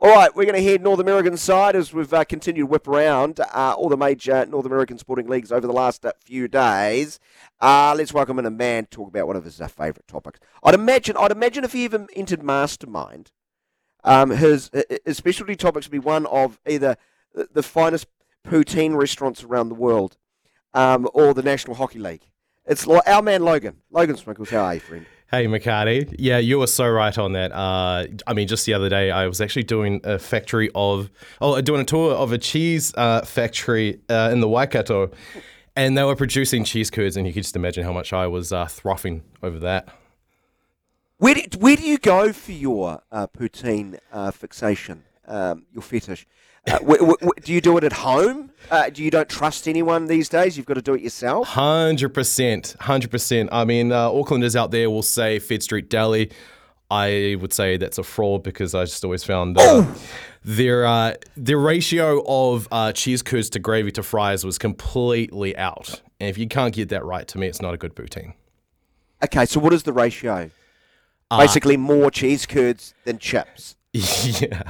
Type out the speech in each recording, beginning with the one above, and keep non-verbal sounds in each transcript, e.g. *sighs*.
All right, we're going to head North American side as we've uh, continued to whip around uh, all the major North American sporting leagues over the last uh, few days. Uh, let's welcome in a man to talk about one of his uh, favourite topics. I'd imagine, I'd imagine if he even entered Mastermind, um, his, his specialty topics would be one of either the finest poutine restaurants around the world um, or the National Hockey League. It's our man Logan. Logan Swinkels, how are you, friend? Hey, McHardy. Yeah, you were so right on that. Uh, I mean, just the other day, I was actually doing a factory of, oh, doing a tour of a cheese uh, factory uh, in the Waikato, and they were producing cheese curds, and you could just imagine how much I was uh, throffing over that. Where do, where do you go for your uh, poutine uh, fixation, um, your fetish? Uh, w- w- do you do it at home? Uh, do you don't trust anyone these days? You've got to do it yourself. Hundred percent, hundred percent. I mean, uh, Aucklanders out there will say Fed Street Deli. I would say that's a fraud because I just always found uh, their uh, their ratio of uh, cheese curds to gravy to fries was completely out. And if you can't get that right, to me, it's not a good poutine. Okay, so what is the ratio? Basically, more cheese curds than chips. *laughs* Yeah,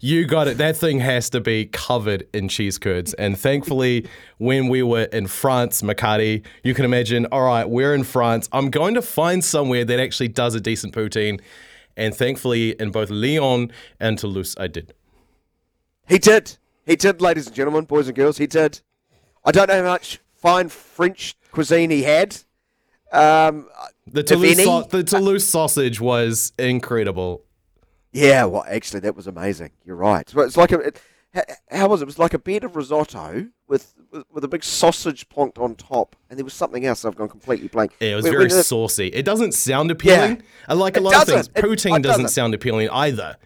you got it. That thing has to be covered in cheese curds. And thankfully, when we were in France, McHardy, you can imagine, all right, we're in France. I'm going to find somewhere that actually does a decent poutine. And thankfully, in both Lyon and Toulouse, I did. He did. He did, ladies and gentlemen, boys and girls. He did. I don't know how much fine French cuisine he had. Um, the Toulouse, so- the Toulouse sausage was incredible. Yeah, well, actually, that was amazing. You're right. It's like a. It, how was it? It was like a bed of risotto with, with, with a big sausage plonked on top, and there was something else. I've gone completely blank. Yeah, it was very saucy. It doesn't sound appealing. Yeah, like a lot of things, poutine it, it doesn't, doesn't sound appealing either.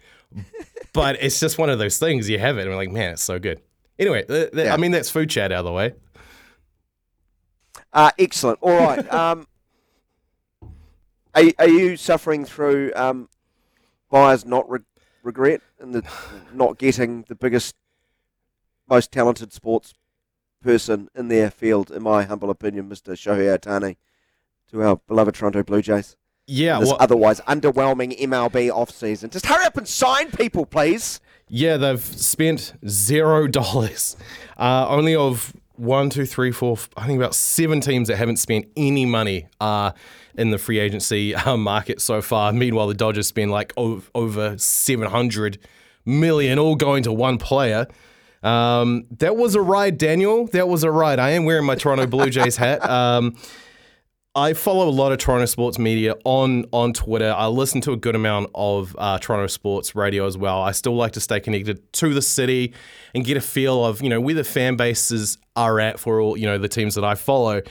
but it's just one of those things. You have it, and we're like, man, it's so good. Anyway, th- th- yeah. I mean, that's food chat out of the way. Uh, excellent. All right. *laughs* Um, are, are you suffering through um, buyers not re- regret and the not getting the biggest, most talented sports person in their field, in my humble opinion, Mr. Shohei Ohtani, to our beloved Toronto Blue Jays. Yeah, this well, otherwise underwhelming MLB offseason. Just hurry up and sign people, please. Yeah, they've spent zero dollars. Uh, only of one, two, three, four, I think about seven teams that haven't spent any money uh, in the free agency uh, market so far. Meanwhile, the Dodgers spend like over, over 700 million, all going to one player. Um, that was a ride, Daniel. That was a ride. I am wearing my Toronto Blue Jays hat. *laughs* Um, I follow a lot of Toronto sports media on on Twitter. I listen to a good amount of uh, Toronto sports radio as well. I still like to stay connected to the city and get a feel of you know where the fan bases are at for all you know the teams that I follow.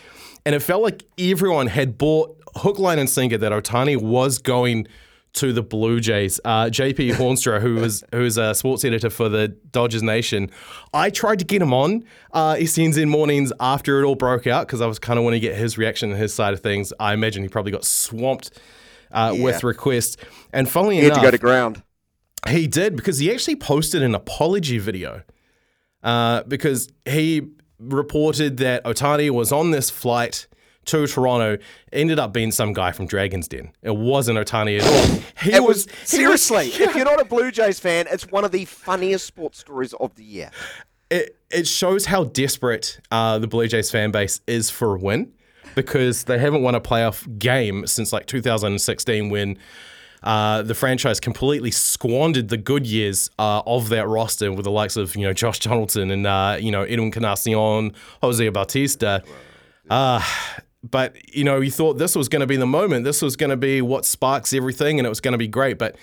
And it felt like everyone had bought hook, line, and sinker that Ohtani was going to the Blue Jays. Uh, JP Hoornstra, who was who's a sports editor for the Dodgers Nation, I tried to get him on uh, in mornings after it all broke out because I was kind of want to get his reaction and his side of things. I imagine he probably got swamped uh, yeah. with requests. And funnily he enough, had to go to ground. He did because he actually posted an apology video uh, because he reported that Ohtani was on this flight to Toronto ended up being some guy from Dragon's Den. It wasn't Ohtani at all. He it was, was seriously. Was, *laughs* yeah. If you're not a Blue Jays fan, it's one of the funniest sports stories of the year. It it shows how desperate uh, the Blue Jays fan base is for a win because they haven't won a playoff game since like 2016 when uh, the franchise completely squandered the good years uh, of that roster with the likes of you know Josh Donaldson and uh, you know Edwin Encarnacion, Jose Bautista. Uh, but you know, you thought this was going to be the moment. This was going to be what sparks everything, and it was going to be great. But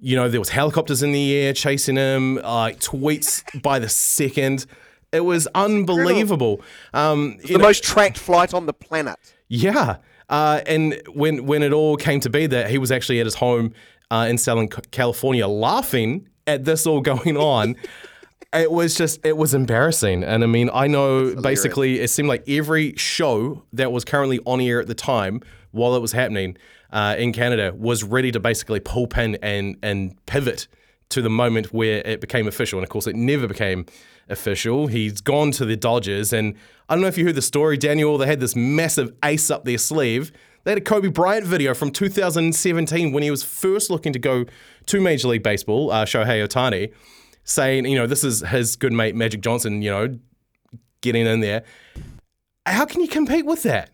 you know, there was helicopters in the air chasing him, uh, tweets by the second. It was unbelievable. Um, the know, most tracked flight on the planet. Yeah. Uh, and when when it all came to be that he was actually at his home uh, in Southern California laughing at this all going on, *laughs* it was just it was embarrassing. And I mean, I know basically it seemed like every show that was currently on air at the time while it was happening uh, in Canada was ready to basically pull pin and and pivot to the moment where it became official. And of course, it never became official. He's gone to the Dodgers. And I don't know if you heard the story, Daniel. They had this massive ace up their sleeve. They had a Kobe Bryant video from 2017 when he was first looking to go to Major League Baseball, uh, Shohei Ohtani, saying, you know, this is his good mate Magic Johnson, you know, getting in there. How can you compete with that?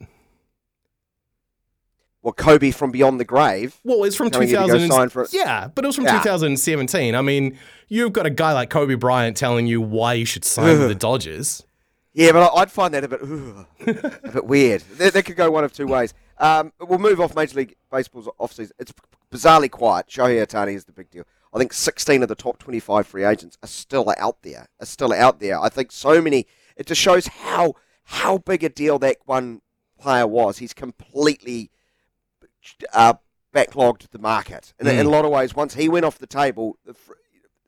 well, Kobe from Beyond the Grave. Well, it's from 2000. Yeah, but it was from yeah. 2017. I mean, you've got a guy like Kobe Bryant telling you why you should sign with the Dodgers. Yeah, but I'd find that a bit, a bit weird. That, that, could go one of two ways. Um, we'll move off Major League Baseball's offseason. It's bizarrely quiet. Shohei Ohtani is the big deal. I think 16 of the top 25 free agents are still out there. Are still out there. I think so many. It just shows how how big a deal that one player was. He's completely uh, backlogged the market. In, mm. in, a lot of ways, once he went off the table, the,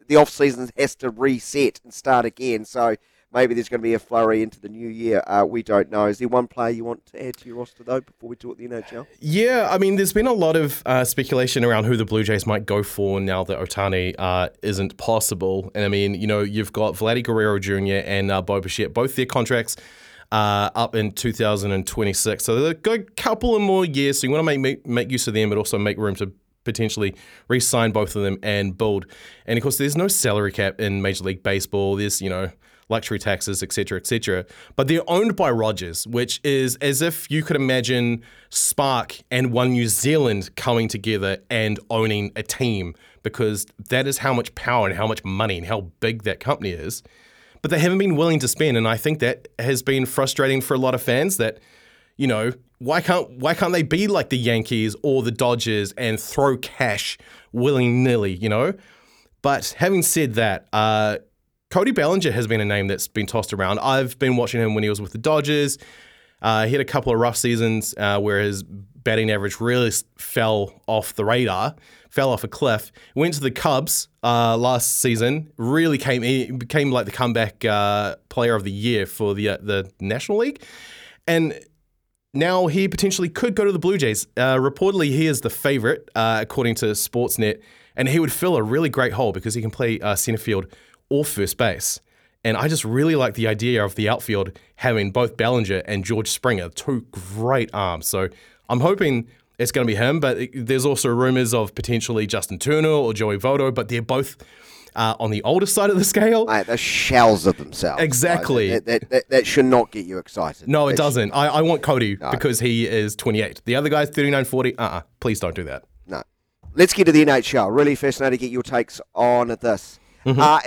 the off season has to reset and start again. So maybe there's going to be a flurry into the new year. Uh, we don't know. Is there one player you want to add to your roster though before we talk the NHL? Yeah, I mean, there's been a lot of uh, speculation around who the Blue Jays might go for now that Ohtani uh, isn't possible. And I mean, you know, you've got Vladdy Guerrero Jr. and uh, Bo both their contracts uh, up in 2026. So they've got a couple of more years. So you want to make, make, make use of them, but also make room to potentially re-sign both of them and build. And of course, there's no salary cap in Major League Baseball. There's you know luxury taxes, etc., etc. But they're owned by Rogers, which is as if you could imagine Spark and One New Zealand coming together and owning a team, because that is how much power and how much money and how big that company is but they haven't been willing to spend. And I think that has been frustrating for a lot of fans that, you know, why can't why can't they be like the Yankees or the Dodgers and throw cash willy nilly, you know? But having said that, uh, Cody Bellinger has been a name that's been tossed around. I've been watching him when he was with the Dodgers. Uh, he had a couple of rough seasons uh, where his batting average really fell off the radar fell off a cliff. Went to the Cubs uh, last season. Really came he became like the comeback uh, player of the year for the uh, the National League, and now he potentially could go to the Blue Jays. Uh, reportedly, he is the favorite according to Sportsnet, and he would fill a really great hole because he can play center field or first base. And I just really like the idea of the outfield having both Bellinger and George Springer, two great arms. So I'm hoping it's going to be him, but there's also rumors of potentially Justin Turner or Joey Votto, but they're both uh, on the older side of the scale. Mate, they're shells of themselves. Exactly. Right? That, that, that, should not get you excited. No, it doesn't. I, I, want Cody no. because he is 28. The other guy's 39, 40. Uh-uh. Please don't do that. No. Let's get to the NHL. Really fascinating to get your takes on this. Mm-hmm. Uh,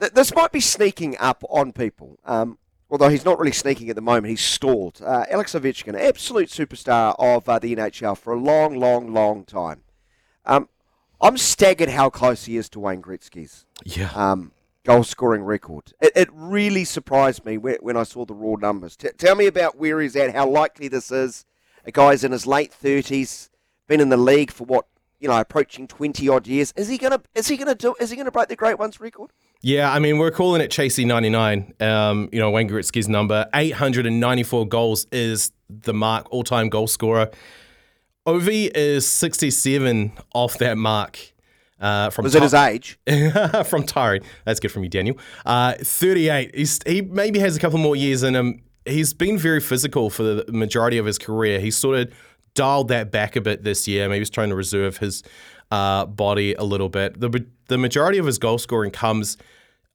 it, this might be sneaking up on people. Um, although he's not really sneaking at the moment, he's stalled. Uh, Alex Ovechkin, absolute superstar of uh, the NHL for a long, long, long time. Um, I'm staggered how close he is to Wayne Gretzky's yeah. um, goal scoring record. It, it, really surprised me when, when I saw the raw numbers. T- tell me about where he's at, how likely this is. A guy's in his late 30s, been in the league for what, you know, approaching 20 odd years. Is he gonna? Is he gonna do? Is he gonna break the great ones record? Yeah, I mean, we're calling it Chasey 99. Um, you know, Wayne Gretzky's number. 894 goals is the mark, all time goal scorer. Ovi is 67 off that mark. Uh, from Was it his age? *laughs* from Tyree. That's good from you, Daniel. Uh, 38. He's, he maybe has a couple more years in him. He's been very physical for the majority of his career. He sort of dialed that back a bit this year. Maybe he's trying to reserve his uh, body a little bit. The the majority of his goal scoring comes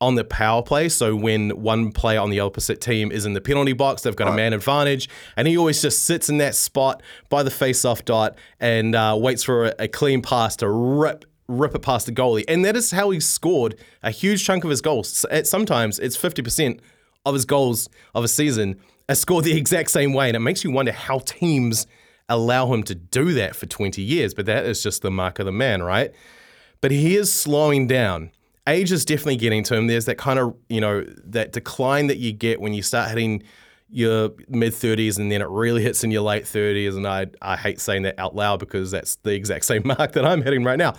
on the power play. So when one player on the opposite team is in the penalty box, they've got a man advantage, and he always just sits in that spot by the face-off dot and uh, waits for a, a clean pass to rip rip it past the goalie. And that is how he scored a huge chunk of his goals. Sometimes it's 50% of his goals of a season are scored the *laughs* exact same way. And it makes you wonder how teams allow him to do that for 20 years. But that is just the mark of the man, right? But he is slowing down. Age is definitely getting to him. There's that kind of, you know, that decline that you get when you start hitting your mid 30s and then it really hits in your late 30s. And I, I hate saying that out loud because that's the exact same *laughs* mark that I'm hitting right now.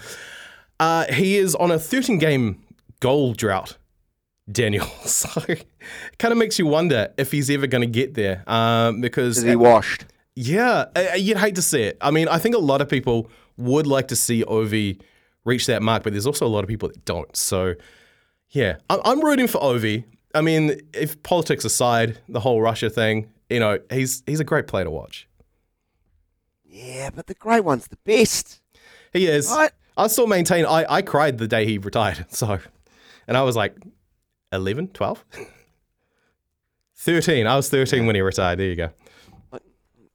Uh, he is on a 13 game goal drought, Daniel. So it kind of makes you wonder if he's ever going to get there. Um, because is he washed? Yeah, you'd hate to see it. I mean, I think a lot of people would like to see Ovi reach that mark, but there's also a lot of people that don't. So, yeah, I'm rooting for Ovi. I mean, if politics aside, the whole Russia thing, you know, he's he's a great player to watch. Yeah, but the great one's the best. He is. Right? I still maintain I, I cried the day he retired. *laughs* So, and I was like 11, 12? *laughs* 13. I was 13 when he retired. There you go.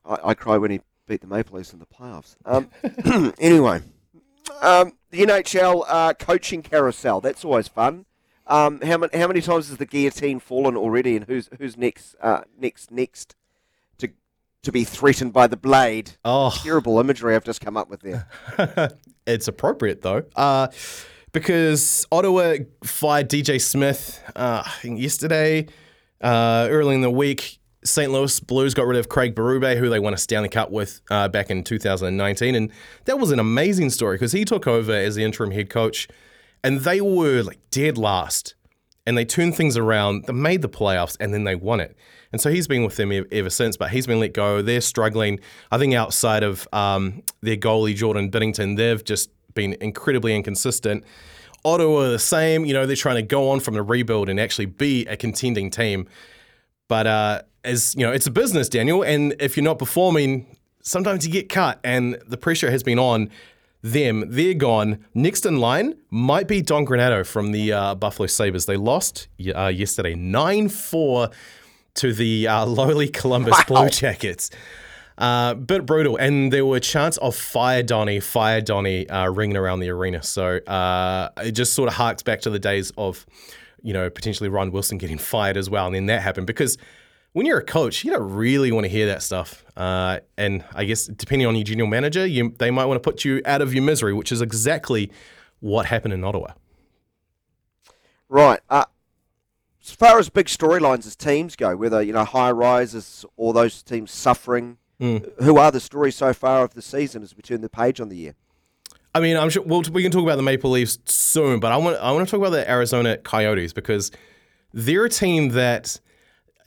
I, I cried when he beat the Maple Leafs in the playoffs. Um, *clears throat* *clears throat* anyway, um, the NHL uh, coaching carousel. That's always fun. Um, how, many, how many times has the guillotine fallen already, and who's who's next? Uh, next, next to to be threatened by the blade? Oh, terrible imagery I've just come up with there. *laughs* it's appropriate though, uh, because Ottawa fired DJ Smith. Uh, yesterday, uh, early in the week. St. Louis Blues got rid of Craig Berube, who they won a Stanley Cup with uh, back in 2019. And that was an amazing story because he took over as the interim head coach and they were like dead last. And they turned things around, they made the playoffs, and then they won it. And so he's been with them ever since, but he's been let go. They're struggling. I think outside of um, their goalie, Jordan Binnington, they've just been incredibly inconsistent. Ottawa the same. You know, they're trying to go on from the rebuild and actually be a contending team. But uh, as you know, it's a business, Daniel, and if you're not performing, sometimes you get cut, and the pressure has been on them. They're gone. Next in line might be Don Granato from the uh, Buffalo Sabres. They lost uh, yesterday 9 4 to the uh, *laughs* lowly Columbus wow. Blue Jackets. Uh, bit brutal, and there were chants of "Fire Donny, Fire Donny" uh, ringing around the arena. So uh, it just sort of harks back to the days of, you know, potentially Ron Wilson getting fired as well, and then that happened because when you're a coach, you don't really want to hear that stuff. Uh, and I guess depending on your general manager, you, they might want to put you out of your misery, which is exactly what happened in Ottawa. Right. Uh, as far as big storylines as teams go, whether you know high rises or those teams suffering, mm. who are the stories so far of the season as we turn the page on the year? I mean, I'm sure well, we can talk about the Maple Leafs soon, but I want I want to talk about the Arizona Coyotes because they're a team that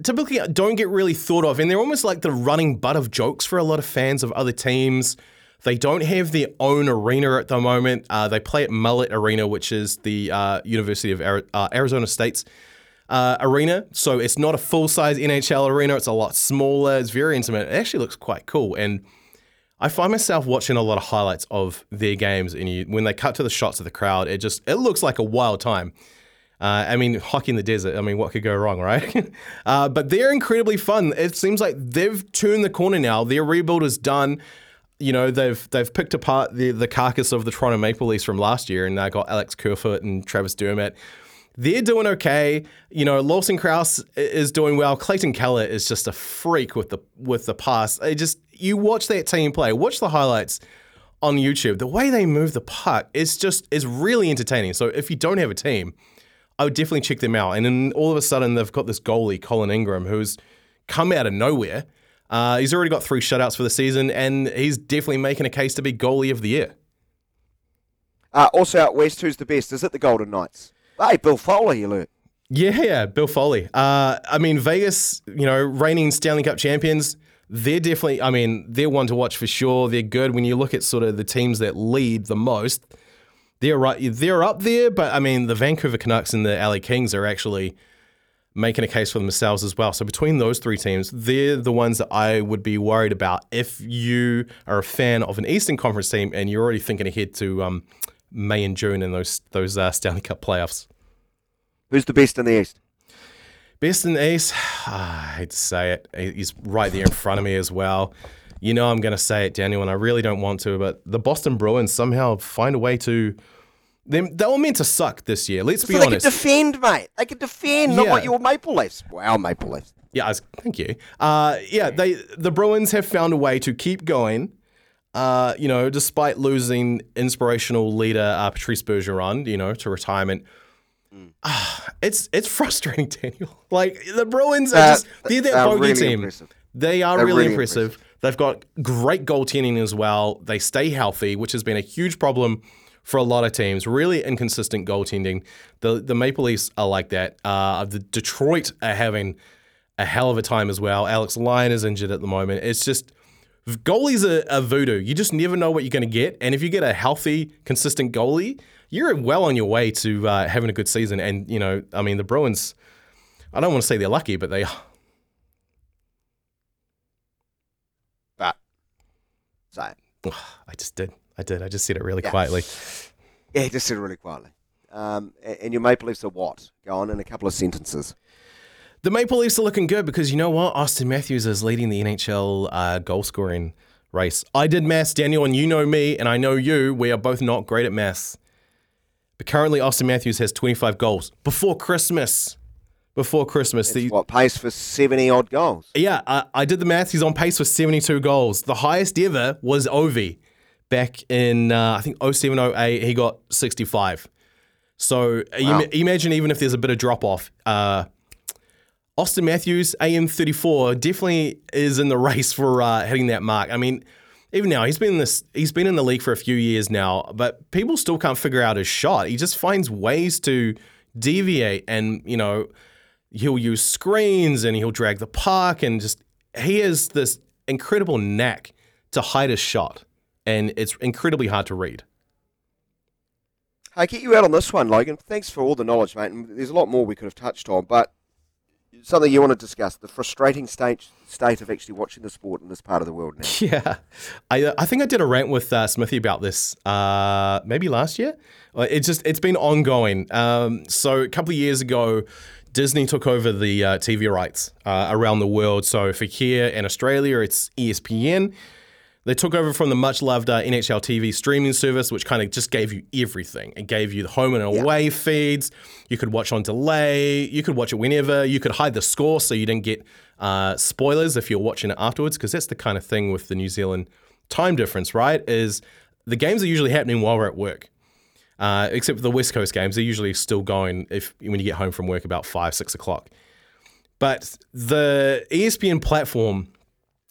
typically don't get really thought of, and they're almost like the running butt of jokes for a lot of fans of other teams. They don't have their own arena at the moment. Uh, they play at Mullet Arena, which is the uh, University of Ari- uh, Arizona State's uh, arena. So it's not a full size NHL arena. It's a lot smaller. It's very intimate. It actually looks quite cool. And I find myself watching a lot of highlights of their games, and you, when they cut to the shots of the crowd, it just it looks like a wild time. Uh, I mean, hockey in the desert. I mean, what could go wrong, right? *laughs* uh, but they're incredibly fun. It seems like they've turned the corner now. Their rebuild is done. You know, they've they've picked apart the the carcass of the Toronto Maple Leafs from last year, and they got Alex Kerfoot and Travis Dermott. They're doing okay. You know, Lawson Crouse is doing well. Clayton Keller is just a freak with the with the pass. Just you watch that team play. Watch the highlights on YouTube. The way they move the puck is just is really entertaining. So if you don't have a team I would definitely check them out. And then all of a sudden, they've got this goalie, Connor Ingram, who's come out of nowhere. Uh, he's already got three shutouts for the season, and he's definitely making a case to be goalie of the year. Uh, also out west, who's the best? Is it the Golden Knights? Hey, Bill Foley, you learn. Yeah, yeah, Bill Foley. Uh, I mean, Vegas, you know, reigning Stanley Cup champions, they're definitely, I mean, they're one to watch for sure. They're good when you look at sort of the teams that lead the most they're right. They're up there, but I mean, the Vancouver Canucks and the LA Kings are actually making a case for themselves as well. So between those three teams, they're the ones that I would be worried about if you are a fan of an Eastern Conference team and you're already thinking ahead to um, May and June in those those uh, Stanley Cup playoffs. Who's the best in the East? Best in the East, *sighs* I hate to say it. He's right there in front of me as well. You know I'm going to say it, Daniel, and I really don't want to, but the Boston Bruins somehow find a way to. They, they were meant to suck this year. Let's be so they honest. can defend, mate. They could defend, not Yeah. like your Maple Leafs. Wow, Maple Leafs. Yeah, I was, thank you. Uh, yeah, they the Bruins have found a way to keep going. Uh, you know, despite losing inspirational leader uh, Patrice Bergeron, you know, to retirement. Ah, it's it's *laughs* frustrating, Daniel. Like the Bruins are just they're that they're bogey really team. impressive. They are They're really, really impressive. They've got great goaltending as well. They stay healthy, which has been a huge problem for a lot of teams. Really inconsistent goaltending. The the Maple Leafs are like that. Uh, the Detroit are having a hell of a time as well. Alex Lyon is injured at the moment. It's just goalies are, are voodoo. You just never know what you're going to get. And if you get a healthy, consistent goalie, you're well on your way to uh, having a good season. And you know, I mean, the Bruins. I don't want to say they're lucky, but they are. But, so, *sighs* I just did. I did. I just said it really Yeah. quietly. yeah, just said it really quietly. Um, and your Maple Leafs are what? Go on in a couple of sentences. The Maple Leafs are looking good because you know what? Auston Matthews is leading the NHL uh, goal scoring race. I did maths, Daniel, and you know me, and I know you. We are both not great at maths. But currently, Auston Matthews has 25 goals before Christmas. Before Christmas. It's The, what, pace for 70 odd goals? yeah, I, I did the maths. He's on pace for 72 goals. The highest ever was Ovi back in, uh, I think, 07 08. He got 65. So uh, you imagine even if there's a bit of drop off. Uh, Auston Matthews, AM34, definitely is in the *laughs* race for uh, hitting that mark. I mean, even now he's been in this he's been in the league for a few years now, but people still can't figure out his shot. He just finds ways to deviate and, you know, he'll use screens and he'll drag the puck and just he has this incredible knack to hide his shot. And it's incredibly hard to read. I get you out on this one, Logan. Thanks for all the knowledge, mate. And there's a lot more we could have touched on, but something you want to discuss the frustrating state state of actually watching the sport in this part of the world now. *laughs* Yeah, I I think I did a rant with uh, Smithy about this uh, maybe last year. It's just it's been ongoing. Um, so a couple of years ago, Disney took over the uh, TV rights uh, around the world. So for here in Australia, it's ESPN. They took over from the much loved uh, NHL TV streaming service, which kind of just gave you everything. It gave you the home and away feeds. You could watch on delay. You could watch it whenever. You could hide the score so you didn't get uh, spoilers if you're watching it afterwards, because that's the kind of thing with the New Zealand time difference, right? Is the games are usually happening while we're at work. Uh, except for the West Coast games, they're usually still going if when you get home from work about five, six o'clock. But the ESPN platform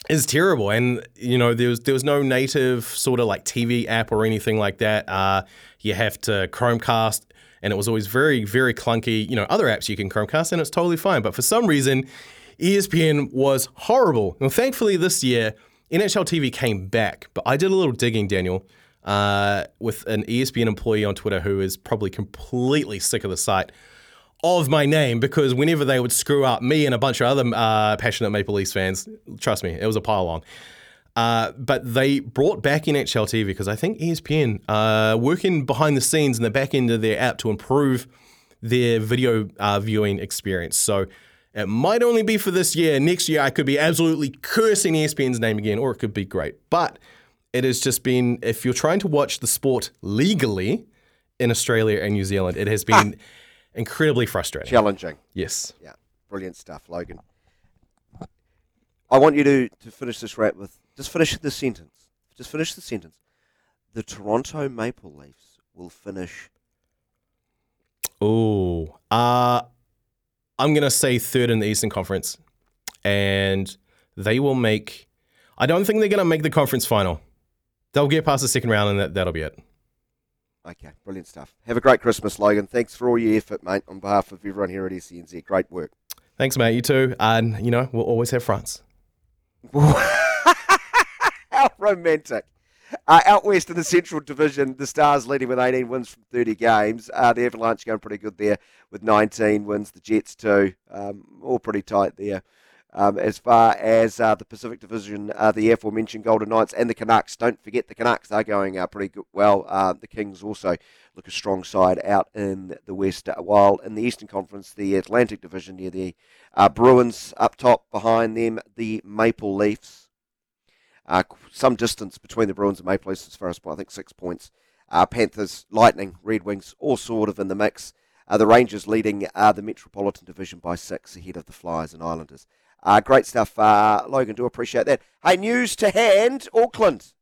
is terrible, and you know there was there was no native sort of like TV app or anything like that. Uh, you have to Chromecast, and it was always very very clunky. You know other apps you can Chromecast, and it's totally fine. But for some reason, ESPN was horrible. Now, thankfully, this year NHL TV came back, but I did a little digging, Daniel. Uh, with an ESPN employee on Twitter who is probably completely sick of the sight of my name because whenever they would screw up me and a bunch of other uh, passionate Maple Leafs fans, trust me, it was a pile on. Uh, but they brought back NHL TV because I think ESPN uh, working behind the scenes in the back end of their app to improve their video uh, viewing experience. So it might only be for this year. Next year, I could be absolutely cursing ESPN's name again, or it could be great. But it has just been, if you're trying to watch the sport legally in Australia and New Zealand, it has been incredibly frustrating. Challenging. Yes. Yeah, brilliant stuff, Logan. I want you to, to finish this wrap with just finish the sentence. Just finish the sentence. The Toronto Maple Leafs will finish. Oh, uh, I'm gonna say third in the Eastern Conference, and they will make. I don't think they're gonna make the conference final. They'll get past the second round, and that, that'll be it. Okay, brilliant stuff. Have a great Christmas, Logan. Thanks for all your effort, mate, on behalf of everyone here at SENZ. Great work. Thanks, mate. You too. And you know, we'll always have France. *laughs* How romantic. Uh, out west in the Central Division, the Stars leading with 18 wins from 30 games. Uh, the Avalanche going pretty good there with 19 wins. The Jets too, um, all pretty tight there. Um, as far as uh, the Pacific Division, uh, the aforementioned Golden Knights and the Canucks. Don't forget the Canucks; they're going uh, pretty good. Well, uh, the Kings also look a strong side out in the West. While in the Eastern Conference, the Atlantic Division, near the uh, Bruins up top, behind them the Maple Leafs. Uh, some distance between the Bruins and Maple Leafs as far as I think six points. Panthers, Lightning, Red Wings, all sort of in the mix. the Rangers leading the Metropolitan Division by six ahead of the Flyers and Islanders. Uh, great stuff, uh, Logan. Do appreciate that. Hey, news to hand Auckland.